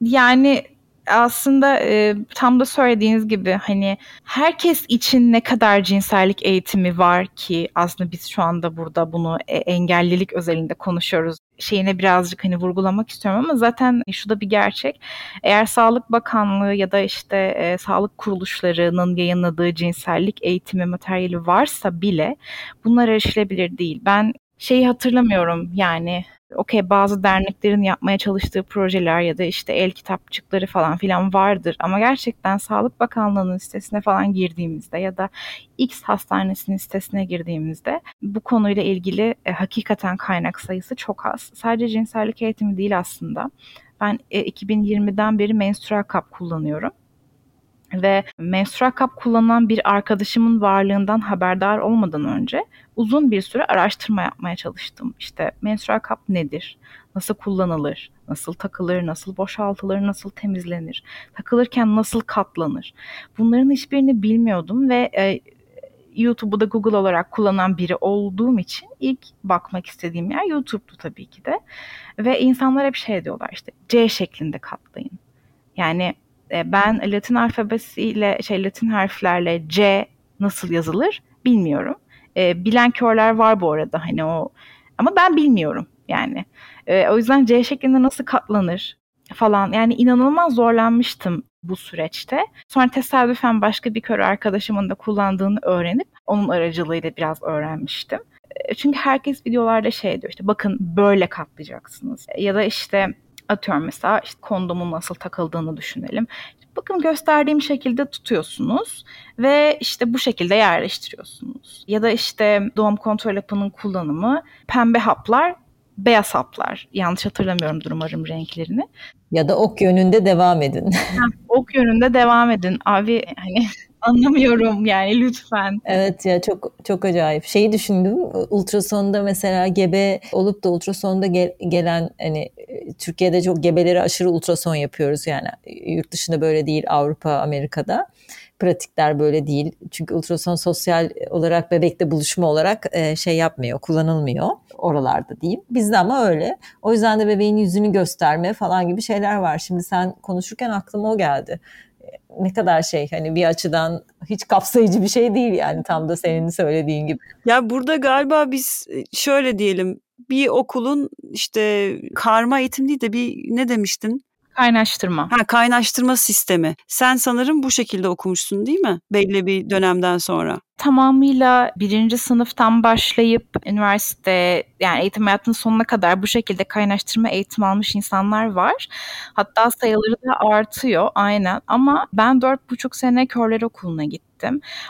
Speaker 4: Yani aslında e, tam da söylediğiniz gibi hani herkes için ne kadar cinsellik eğitimi var ki aslında biz şu anda burada bunu e, engellilik özelinde konuşuyoruz şeyine birazcık hani vurgulamak istiyorum ama zaten şu da bir gerçek. Eğer Sağlık Bakanlığı ya da işte e, sağlık kuruluşlarının yayınladığı cinsellik eğitimi materyali varsa bile bunlar erişilebilir değil. Ben şeyi hatırlamıyorum yani okey bazı derneklerin yapmaya çalıştığı projeler ya da işte el kitapçıkları falan filan vardır ama gerçekten Sağlık Bakanlığı'nın sitesine falan girdiğimizde ya da X hastanesinin sitesine girdiğimizde bu konuyla ilgili e, hakikaten kaynak sayısı çok az. Sadece cinsellik eğitimi değil aslında. Ben e, 2020'den beri menstrual kap kullanıyorum ve menstrual kap kullanan bir arkadaşımın varlığından haberdar olmadan önce uzun bir süre araştırma yapmaya çalıştım. İşte menstrual kap nedir? Nasıl kullanılır? Nasıl takılır? Nasıl boşaltılır? Nasıl temizlenir? Takılırken nasıl katlanır? Bunların hiçbirini bilmiyordum ve e, YouTube'u da Google olarak kullanan biri olduğum için ilk bakmak istediğim yer YouTube'du tabii ki de. Ve insanlar hep şey diyorlar işte C şeklinde katlayın. Yani e, ben Latin alfabesiyle şey Latin harflerle C nasıl yazılır bilmiyorum. E, bilen körler var bu arada hani o ama ben bilmiyorum yani. E, o yüzden C şeklinde nasıl katlanır falan yani inanılmaz zorlanmıştım bu süreçte. Sonra tesadüfen başka bir kör arkadaşımın da kullandığını öğrenip onun aracılığıyla biraz öğrenmiştim. Çünkü herkes videolarda şey diyor işte bakın böyle katlayacaksınız ya da işte Atıyorum mesela işte kondomun nasıl takıldığını düşünelim. Bakın gösterdiğim şekilde tutuyorsunuz ve işte bu şekilde yerleştiriyorsunuz. Ya da işte doğum kontrol hapının kullanımı pembe haplar beyaz haplar. Yanlış hatırlamıyorumdur umarım renklerini.
Speaker 3: Ya da ok yönünde devam edin.
Speaker 4: ok yönünde devam edin. Abi hani anlamıyorum yani lütfen.
Speaker 3: Evet ya çok çok acayip. Şeyi düşündüm. Ultrasonda mesela gebe olup da ultrasonda gel, gelen hani Türkiye'de çok gebeleri aşırı ultrason yapıyoruz yani yurt dışında böyle değil Avrupa Amerika'da pratikler böyle değil. Çünkü ultrason sosyal olarak bebekte buluşma olarak e, şey yapmıyor, kullanılmıyor oralarda diyeyim. Bizde ama öyle. O yüzden de bebeğin yüzünü gösterme falan gibi şeyler var. Şimdi sen konuşurken aklıma o geldi. Ne kadar şey hani bir açıdan hiç kapsayıcı bir şey değil yani tam da senin söylediğin gibi.
Speaker 2: Ya burada galiba biz şöyle diyelim bir okulun işte karma eğitim değil de bir ne demiştin?
Speaker 4: Kaynaştırma.
Speaker 2: Ha kaynaştırma sistemi. Sen sanırım bu şekilde okumuşsun değil mi? Belli bir dönemden sonra
Speaker 4: tamamıyla birinci sınıftan başlayıp üniversite yani eğitim hayatının sonuna kadar bu şekilde kaynaştırma eğitim almış insanlar var. Hatta sayıları da artıyor aynen ama ben dört buçuk sene körler okuluna gittim.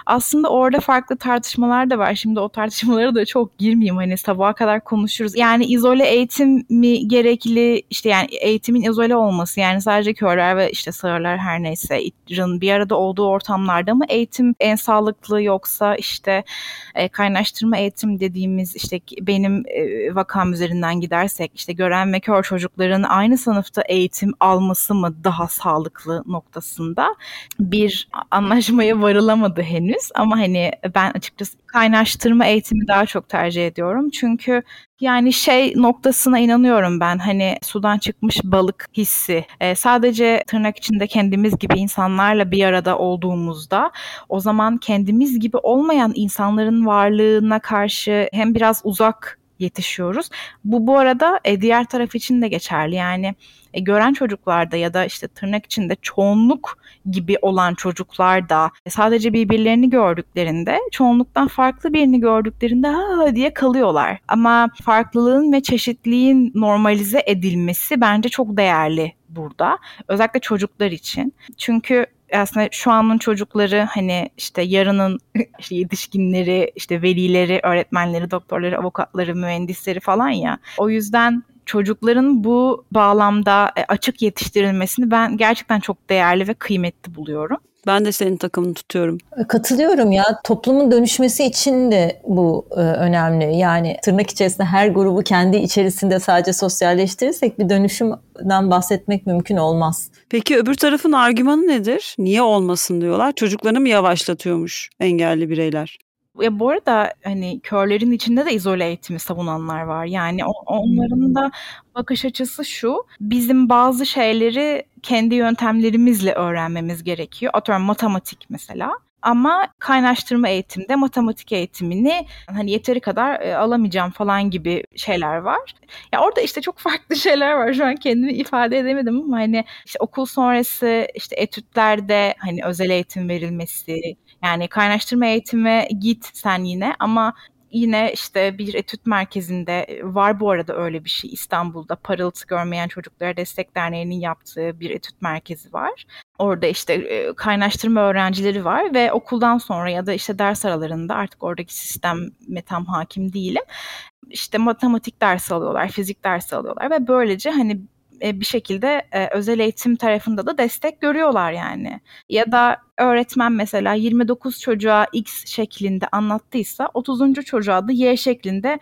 Speaker 4: Aslında orada farklı tartışmalar da var. Şimdi o tartışmalara da çok girmeyeyim. Hani sabaha kadar konuşuruz. Yani izole eğitim mi gerekli? işte yani eğitimin izole olması yani sadece körler ve işte sağırlar her neyse bir arada olduğu ortamlarda mı eğitim en sağlıklı yoksa işte e, kaynaştırma eğitim dediğimiz işte benim e, vakam üzerinden gidersek işte gören ve kör çocukların aynı sınıfta eğitim alması mı daha sağlıklı noktasında bir anlaşmaya varılamadı henüz ama hani ben açıkçası kaynaştırma eğitimi daha çok tercih ediyorum. Çünkü yani şey noktasına inanıyorum ben hani sudan çıkmış balık hissi. Ee, sadece tırnak içinde kendimiz gibi insanlarla bir arada olduğumuzda o zaman kendimiz gibi olmayan insanların varlığına karşı hem biraz uzak yetişiyoruz. Bu bu arada e, diğer taraf için de geçerli. Yani e, gören çocuklarda ya da işte tırnak içinde çoğunluk gibi olan çocuklar da sadece birbirlerini gördüklerinde çoğunluktan farklı birini gördüklerinde ha diye kalıyorlar. Ama farklılığın ve çeşitliğin normalize edilmesi bence çok değerli burada. Özellikle çocuklar için. Çünkü aslında şu anın çocukları hani işte yarının işte yetişkinleri, işte velileri, öğretmenleri, doktorları, avukatları, mühendisleri falan ya. O yüzden çocukların bu bağlamda e, açık yetiştirilmesini ben gerçekten çok değerli ve kıymetli buluyorum.
Speaker 2: Ben de senin takımını tutuyorum.
Speaker 3: Katılıyorum ya. Toplumun dönüşmesi için de bu e, önemli. Yani tırnak içerisinde her grubu kendi içerisinde sadece sosyalleştirirsek bir dönüşümden bahsetmek mümkün olmaz.
Speaker 2: Peki öbür tarafın argümanı nedir? Niye olmasın diyorlar? Çocuklarını mı yavaşlatıyormuş engelli bireyler?
Speaker 4: Ya bu arada hani körlerin içinde de izole eğitimi savunanlar var. Yani onların da bakış açısı şu. Bizim bazı şeyleri kendi yöntemlerimizle öğrenmemiz gerekiyor. Atıyorum matematik mesela. Ama kaynaştırma eğitimde matematik eğitimini hani yeteri kadar e, alamayacağım falan gibi şeyler var. Ya orada işte çok farklı şeyler var. Şu an kendimi ifade edemedim ama hani işte okul sonrası işte etütlerde hani özel eğitim verilmesi, yani kaynaştırma eğitime git sen yine ama yine işte bir etüt merkezinde var bu arada öyle bir şey İstanbul'da Parıltı Görmeyen Çocuklara Destek Derneği'nin yaptığı bir etüt merkezi var. Orada işte e, kaynaştırma öğrencileri var ve okuldan sonra ya da işte ders aralarında artık oradaki sisteme tam hakim değilim. İşte matematik dersi alıyorlar, fizik dersi alıyorlar ve böylece hani e, bir şekilde e, özel eğitim tarafında da destek görüyorlar yani. Ya da öğretmen mesela 29 çocuğa X şeklinde anlattıysa 30. çocuğa da Y şeklinde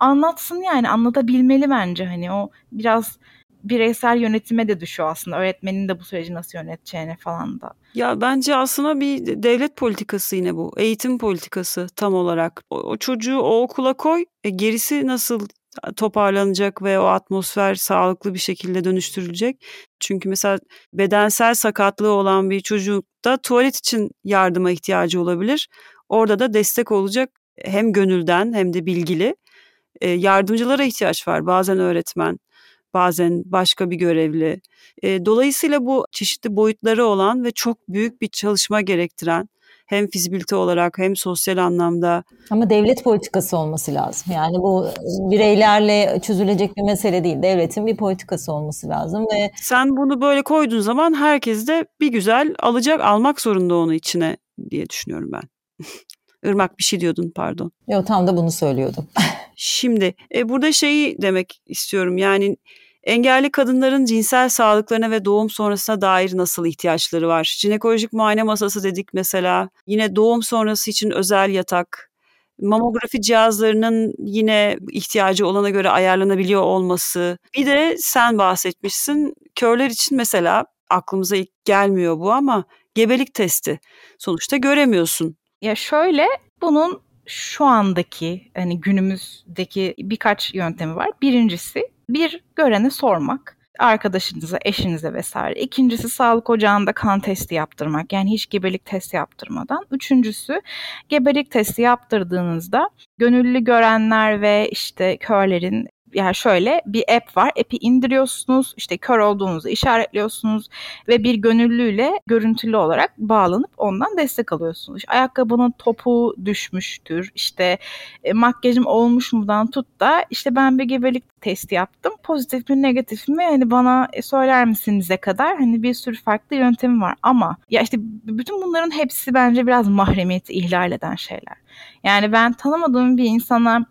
Speaker 4: anlatsın yani anlatabilmeli bence hani o biraz bireysel yönetime de düşüyor aslında. Öğretmenin de bu süreci nasıl yöneteceğine falan da.
Speaker 2: Ya bence aslında bir devlet politikası yine bu. Eğitim politikası tam olarak. O, o çocuğu o okula koy. E, gerisi nasıl toparlanacak ve o atmosfer sağlıklı bir şekilde dönüştürülecek. Çünkü mesela bedensel sakatlığı olan bir çocukta tuvalet için yardıma ihtiyacı olabilir. Orada da destek olacak hem gönülden hem de bilgili e, yardımcılara ihtiyaç var. Bazen öğretmen, bazen başka bir görevli. E, dolayısıyla bu çeşitli boyutları olan ve çok büyük bir çalışma gerektiren hem fizibilite olarak hem sosyal anlamda.
Speaker 3: Ama devlet politikası olması lazım. Yani bu bireylerle çözülecek bir mesele değil. Devletin bir politikası olması lazım ve
Speaker 2: sen bunu böyle koyduğun zaman herkes de bir güzel alacak, almak zorunda onu içine diye düşünüyorum ben. Irmak bir şey diyordun pardon.
Speaker 3: Yok tam da bunu söylüyordum.
Speaker 2: Şimdi e, burada şeyi demek istiyorum yani engelli kadınların cinsel sağlıklarına ve doğum sonrasına dair nasıl ihtiyaçları var? Jinekolojik muayene masası dedik mesela. Yine doğum sonrası için özel yatak. Mamografi cihazlarının yine ihtiyacı olana göre ayarlanabiliyor olması. Bir de sen bahsetmişsin. Körler için mesela aklımıza ilk gelmiyor bu ama gebelik testi. Sonuçta göremiyorsun.
Speaker 4: Ya şöyle bunun şu andaki hani günümüzdeki birkaç yöntemi var. Birincisi bir görene sormak arkadaşınıza, eşinize vesaire. İkincisi sağlık ocağında kan testi yaptırmak. Yani hiç gebelik testi yaptırmadan. Üçüncüsü gebelik testi yaptırdığınızda gönüllü görenler ve işte körlerin yani şöyle bir app var. App'i indiriyorsunuz. işte kör olduğunuzu işaretliyorsunuz ve bir gönüllüyle görüntülü olarak bağlanıp ondan destek alıyorsunuz. İşte ayakkabının topu düşmüştür. İşte e, makyajım olmuş mudan tut da işte ben bir gebelik testi yaptım. Pozitif mi negatif mi hani bana e, söyler misinize kadar hani bir sürü farklı yöntemi var ama ya işte bütün bunların hepsi bence biraz mahremiyeti ihlal eden şeyler. Yani ben tanımadığım bir insana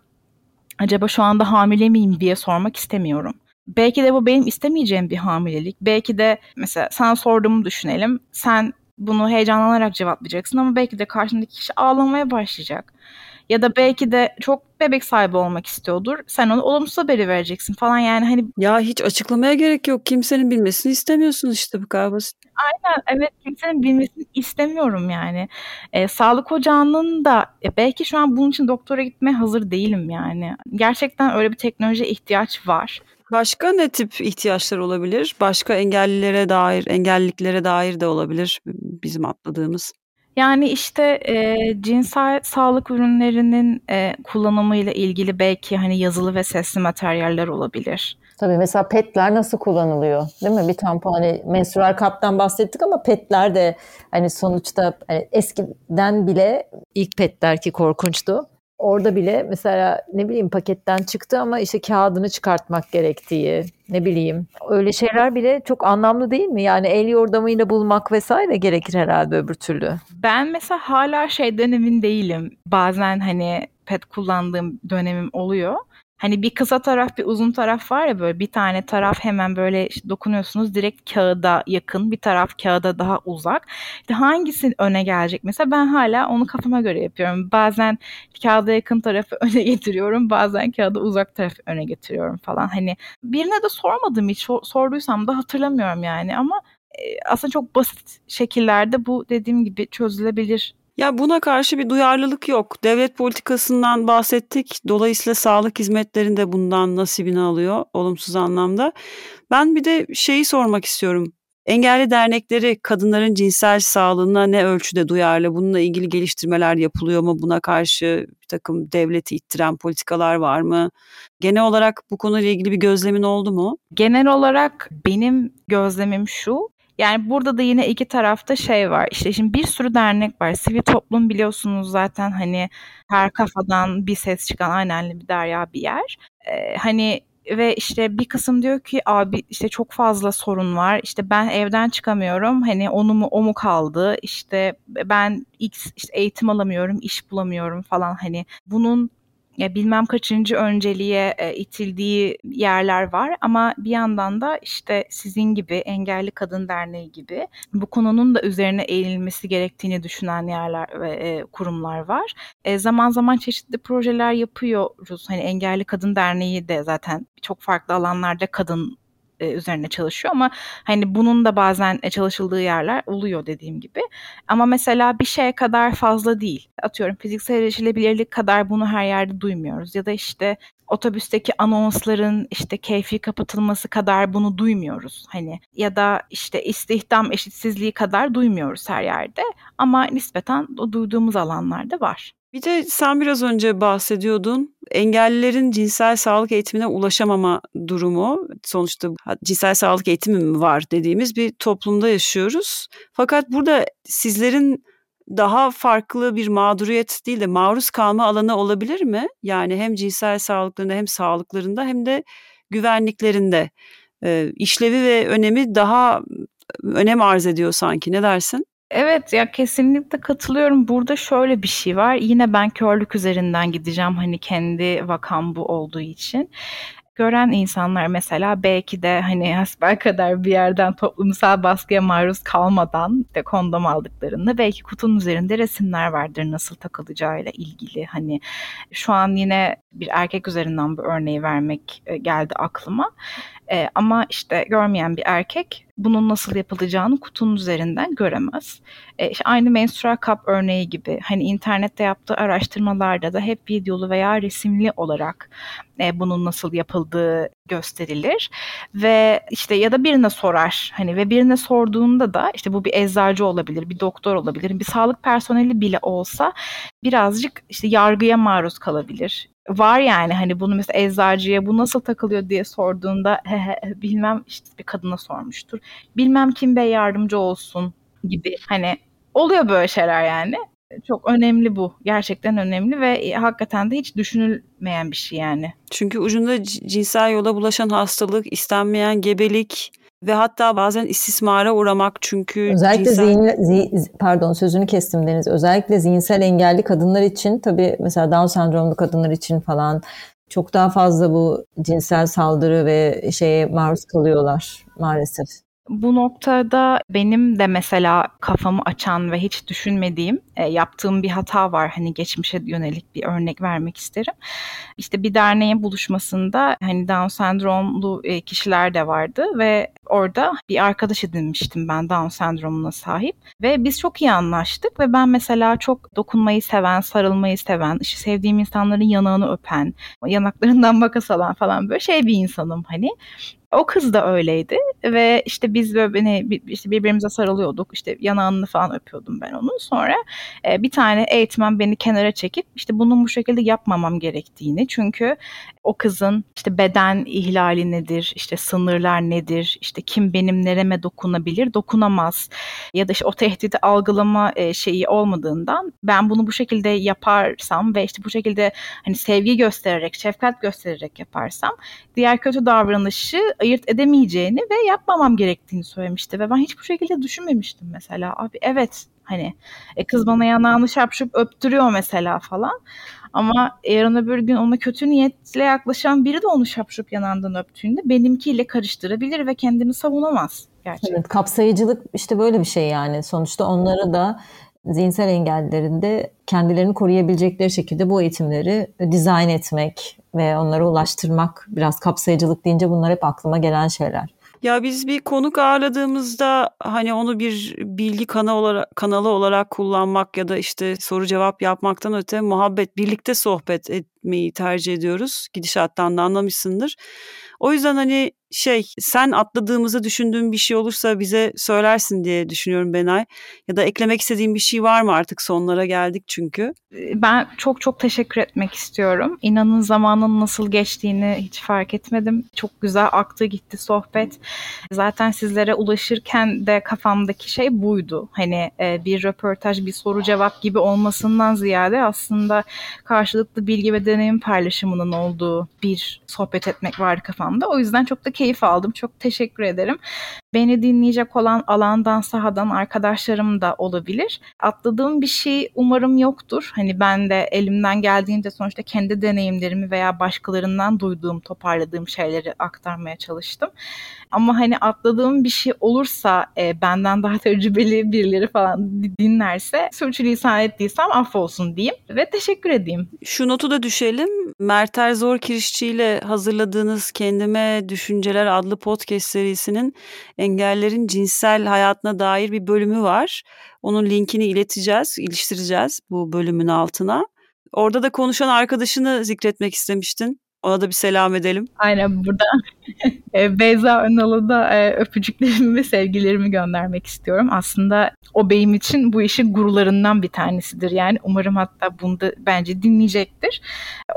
Speaker 4: acaba şu anda hamile miyim diye sormak istemiyorum. Belki de bu benim istemeyeceğim bir hamilelik. Belki de mesela sana sorduğumu düşünelim. Sen bunu heyecanlanarak cevaplayacaksın ama belki de karşındaki kişi ağlamaya başlayacak. Ya da belki de çok bebek sahibi olmak istiyordur. Sen onu olumsuz haberi vereceksin falan yani hani.
Speaker 2: Ya hiç açıklamaya gerek yok. Kimsenin bilmesini istemiyorsun işte bu kadar basit.
Speaker 4: Aynen evet kimsenin bilmesini istemiyorum yani. E, sağlık ocağının da e, belki şu an bunun için doktora gitmeye hazır değilim yani. Gerçekten öyle bir teknolojiye ihtiyaç var.
Speaker 2: Başka ne tip ihtiyaçlar olabilir? Başka engellilere dair, engelliliklere dair de olabilir bizim atladığımız.
Speaker 4: Yani işte e, cinsel sağlık ürünlerinin e, kullanımıyla ilgili belki hani yazılı ve sesli materyaller olabilir.
Speaker 3: Tabii mesela petler nasıl kullanılıyor değil mi? Bir tampon hani menstrual kaptan bahsettik ama petler de hani sonuçta hani eskiden bile ilk petler ki korkunçtu. Orada bile mesela ne bileyim paketten çıktı ama işte kağıdını çıkartmak gerektiği ne bileyim öyle şeyler bile çok anlamlı değil mi? Yani el yordamıyla bulmak vesaire gerekir herhalde öbür türlü.
Speaker 4: Ben mesela hala şeyden emin değilim. Bazen hani pet kullandığım dönemim oluyor. Hani bir kısa taraf bir uzun taraf var ya böyle bir tane taraf hemen böyle dokunuyorsunuz direkt kağıda yakın bir taraf kağıda daha uzak. İşte hangisi öne gelecek mesela ben hala onu kafama göre yapıyorum. Bazen kağıda yakın tarafı öne getiriyorum bazen kağıda uzak tarafı öne getiriyorum falan. Hani birine de sormadım hiç sorduysam da hatırlamıyorum yani ama aslında çok basit şekillerde bu dediğim gibi çözülebilir
Speaker 2: ya buna karşı bir duyarlılık yok. Devlet politikasından bahsettik. Dolayısıyla sağlık hizmetlerinde bundan nasibini alıyor olumsuz anlamda. Ben bir de şeyi sormak istiyorum. Engelli dernekleri kadınların cinsel sağlığına ne ölçüde duyarlı? Bununla ilgili geliştirmeler yapılıyor mu? Buna karşı bir takım devleti ittiren politikalar var mı? Genel olarak bu konuyla ilgili bir gözlemin oldu mu?
Speaker 4: Genel olarak benim gözlemim şu. Yani burada da yine iki tarafta şey var. İşte şimdi bir sürü dernek var. Sivil toplum biliyorsunuz zaten hani her kafadan bir ses çıkan aynen bir derya bir yer. Ee, hani ve işte bir kısım diyor ki abi işte çok fazla sorun var. İşte ben evden çıkamıyorum. Hani onu mu o mu kaldı? İşte ben X işte eğitim alamıyorum, iş bulamıyorum falan hani bunun ya bilmem kaçıncı önceliğe e, itildiği yerler var ama bir yandan da işte sizin gibi Engelli Kadın Derneği gibi bu konunun da üzerine eğilmesi gerektiğini düşünen yerler ve e, kurumlar var. E, zaman zaman çeşitli projeler yapıyoruz. Hani Engelli Kadın Derneği de zaten çok farklı alanlarda kadın e, üzerine çalışıyor ama hani bunun da bazen e, çalışıldığı yerler oluyor dediğim gibi. Ama mesela bir şeye kadar fazla değil. Atıyorum fiziksel erişilebilirlik kadar bunu her yerde duymuyoruz ya da işte otobüsteki anonsların işte keyfi kapatılması kadar bunu duymuyoruz. Hani ya da işte istihdam eşitsizliği kadar duymuyoruz her yerde ama nispeten o duyduğumuz alanlarda var.
Speaker 2: Bir de sen biraz önce bahsediyordun. Engellilerin cinsel sağlık eğitimine ulaşamama durumu. Sonuçta cinsel sağlık eğitimi mi var dediğimiz bir toplumda yaşıyoruz. Fakat burada sizlerin daha farklı bir mağduriyet değil de maruz kalma alanı olabilir mi? Yani hem cinsel sağlıklarında hem sağlıklarında hem de güvenliklerinde e, işlevi ve önemi daha önem arz ediyor sanki. Ne dersin?
Speaker 4: Evet ya kesinlikle katılıyorum. Burada şöyle bir şey var. Yine ben körlük üzerinden gideceğim hani kendi vakam bu olduğu için gören insanlar mesela belki de hani hasbel kadar bir yerden toplumsal baskıya maruz kalmadan de kondom aldıklarında belki kutunun üzerinde resimler vardır nasıl takılacağıyla ilgili. Hani şu an yine bir erkek üzerinden bu örneği vermek e, geldi aklıma. E, ama işte görmeyen bir erkek bunun nasıl yapılacağını kutunun üzerinden göremez. E, işte aynı menstrual kap örneği gibi hani internette yaptığı araştırmalarda da hep videolu veya resimli olarak e, bunun nasıl yapıldığı gösterilir ve işte ya da birine sorar hani ve birine sorduğunda da işte bu bir eczacı olabilir, bir doktor olabilir, bir sağlık personeli bile olsa birazcık işte yargıya maruz kalabilir var yani hani bunu mesela eczacıya bu nasıl takılıyor diye sorduğunda he bilmem işte bir kadına sormuştur. Bilmem kim bey yardımcı olsun gibi hani oluyor böyle şeyler yani. Çok önemli bu. Gerçekten önemli ve e, hakikaten de hiç düşünülmeyen bir şey yani.
Speaker 2: Çünkü ucunda cinsel yola bulaşan hastalık, istenmeyen gebelik, ve hatta bazen istismara uğramak çünkü
Speaker 3: özellikle cinsel... zihin, zi, pardon sözünü kestim Deniz. Özellikle zihinsel engelli kadınlar için tabii mesela Down sendromlu kadınlar için falan çok daha fazla bu cinsel saldırı ve şeye maruz kalıyorlar maalesef.
Speaker 4: Bu noktada benim de mesela kafamı açan ve hiç düşünmediğim e, yaptığım bir hata var. Hani geçmişe yönelik bir örnek vermek isterim. İşte bir derneğin buluşmasında hani Down sendromlu e, kişiler de vardı ve orada bir arkadaş edinmiştim ben Down sendromuna sahip ve biz çok iyi anlaştık ve ben mesela çok dokunmayı seven, sarılmayı seven, işte sevdiğim insanların yanağını öpen, yanaklarından makas alan falan böyle şey bir insanım hani. O kız da öyleydi ve işte biz böyle hani işte birbirimize sarılıyorduk. İşte yanağını falan öpüyordum ben onun. Sonra e, bir tane eğitmen beni kenara çekip işte bunun bu şekilde yapmamam gerektiğini çünkü o kızın işte beden ihlali nedir, işte sınırlar nedir, işte kim benim nereme dokunabilir, dokunamaz ya da işte o tehdidi algılama e, şeyi olmadığından ben bunu bu şekilde yaparsam ve işte bu şekilde hani sevgi göstererek, şefkat göstererek yaparsam diğer kötü davranışı ayırt edemeyeceğini ve yapmamam gerektiğini söylemişti ve ben hiç bu şekilde düşünmemiştim mesela. Abi evet hani e, kız bana yanağını şapşup öptürüyor mesela falan. Ama yarın öbür gün ona kötü niyetle yaklaşan biri de onu şapşup yanağından öptüğünde benimkiyle karıştırabilir ve kendini savunamaz gerçekten. Evet,
Speaker 3: kapsayıcılık işte böyle bir şey yani. Sonuçta onlara da zihinsel engellerinde kendilerini koruyabilecekleri şekilde bu eğitimleri dizayn etmek ve onlara ulaştırmak biraz kapsayıcılık deyince bunlar hep aklıma gelen şeyler.
Speaker 2: Ya biz bir konuk ağırladığımızda hani onu bir bilgi kanalı olarak, kanalı olarak kullanmak ya da işte soru cevap yapmaktan öte muhabbet, birlikte sohbet etmeyi tercih ediyoruz. Gidişattan da anlamışsındır. O yüzden hani şey sen atladığımızı düşündüğün bir şey olursa bize söylersin diye düşünüyorum Benay. Ya da eklemek istediğin bir şey var mı artık sonlara geldik çünkü.
Speaker 4: Ben çok çok teşekkür etmek istiyorum. İnanın zamanın nasıl geçtiğini hiç fark etmedim. Çok güzel aktı gitti sohbet. Zaten sizlere ulaşırken de kafamdaki şey buydu. Hani e, bir röportaj, bir soru cevap gibi olmasından ziyade aslında karşılıklı bilgi ve deneyim paylaşımının olduğu bir sohbet etmek vardı kafamda. O yüzden çok da keyif aldım. Çok teşekkür ederim. Beni dinleyecek olan alandan sahadan arkadaşlarım da olabilir. Atladığım bir şey umarım yoktur. Hani ben de elimden geldiğince sonuçta kendi deneyimlerimi veya başkalarından duyduğum, toparladığım şeyleri aktarmaya çalıştım. Ama hani atladığım bir şey olursa e, benden daha tecrübeli birileri falan dinlerse sürçülisan ettiysem affolsun diyeyim ve teşekkür edeyim.
Speaker 2: Şu notu da düşelim. Merter Zor Kirişçi ile hazırladığınız Kendime Düşünceler adlı podcast serisinin engellerin cinsel hayatına dair bir bölümü var. Onun linkini ileteceğiz, iliştireceğiz bu bölümün altına. Orada da konuşan arkadaşını zikretmek istemiştin. Ona da bir selam edelim.
Speaker 4: Aynen burada Beyza Önal'a da e, öpücüklerimi ve sevgilerimi göndermek istiyorum. Aslında o benim için bu işin gurularından bir tanesidir. Yani umarım hatta bunu da bence dinleyecektir.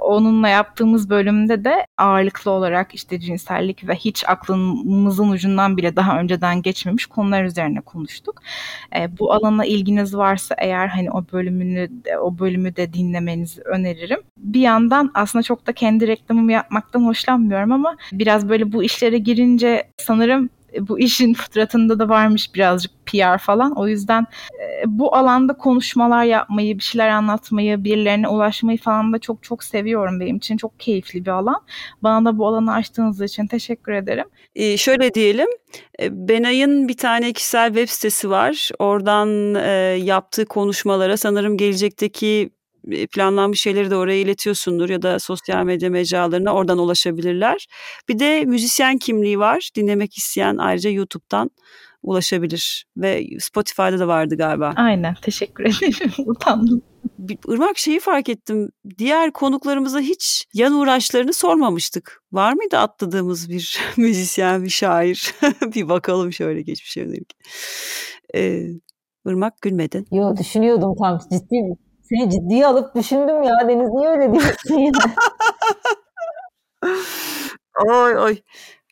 Speaker 4: Onunla yaptığımız bölümde de ağırlıklı olarak işte cinsellik ve hiç aklımızın ucundan bile daha önceden geçmemiş konular üzerine konuştuk. E, bu alana ilginiz varsa eğer hani o bölümünü o bölümü de dinlemenizi öneririm. Bir yandan aslında çok da kendi reklamımı yapmaktan hoşlanmıyorum ama biraz böyle bu işlere girince sanırım bu işin fıtratında da varmış birazcık PR falan. O yüzden e, bu alanda konuşmalar yapmayı, bir şeyler anlatmayı, birilerine ulaşmayı falan da çok çok seviyorum. Benim için çok keyifli bir alan. Bana da bu alanı açtığınız için teşekkür ederim.
Speaker 2: Ee, şöyle diyelim, e, Benay'ın bir tane kişisel web sitesi var. Oradan e, yaptığı konuşmalara sanırım gelecekteki e, planlanmış şeyleri de oraya iletiyorsundur ya da sosyal medya mecralarına oradan ulaşabilirler. Bir de müzisyen kimliği var. Dinlemek isteyen ayrıca YouTube'dan ulaşabilir ve Spotify'da da vardı galiba.
Speaker 4: Aynen teşekkür ederim. Utandım.
Speaker 2: Irmak şeyi fark ettim. Diğer konuklarımıza hiç yan uğraşlarını sormamıştık. Var mıydı atladığımız bir müzisyen, bir şair? bir bakalım şöyle geçmişe yönelik. Ee, Irmak gülmedin.
Speaker 3: Yo düşünüyordum tam ciddi seni ciddiye alıp düşündüm ya Deniz niye öyle diyorsun yine?
Speaker 2: oy oy.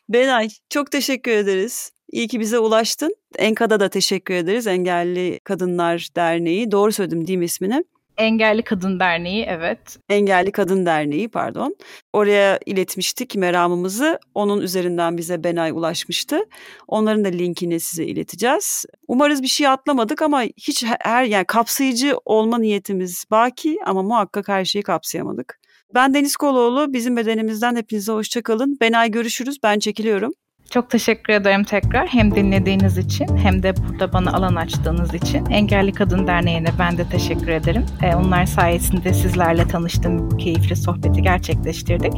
Speaker 2: Benay çok teşekkür ederiz. İyi ki bize ulaştın. Enka'da da teşekkür ederiz. Engelli Kadınlar Derneği. Doğru söyledim değil mi ismini?
Speaker 4: Engelli Kadın Derneği evet.
Speaker 2: Engelli Kadın Derneği pardon. Oraya iletmiştik meramımızı. Onun üzerinden bize Benay ulaşmıştı. Onların da linkini size ileteceğiz. Umarız bir şey atlamadık ama hiç her yani kapsayıcı olma niyetimiz baki ama muhakkak her şeyi kapsayamadık. Ben Deniz Koloğlu. Bizim bedenimizden hepinize hoşçakalın. Benay görüşürüz. Ben çekiliyorum.
Speaker 4: Çok teşekkür ederim tekrar hem dinlediğiniz için hem de burada bana alan açtığınız için. Engelli Kadın Derneği'ne ben de teşekkür ederim. Ee, onlar sayesinde sizlerle tanıştığım bu keyifli sohbeti gerçekleştirdik.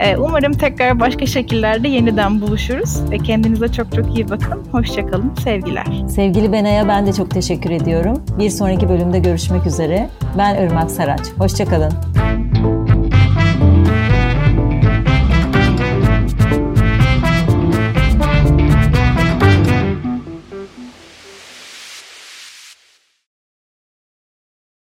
Speaker 4: Ee, umarım tekrar başka şekillerde yeniden buluşuruz. Ve kendinize çok çok iyi bakın. Hoşçakalın. Sevgiler.
Speaker 3: Sevgili Benay'a ben de çok teşekkür ediyorum. Bir sonraki bölümde görüşmek üzere. Ben Irmak Saraç. Hoşçakalın.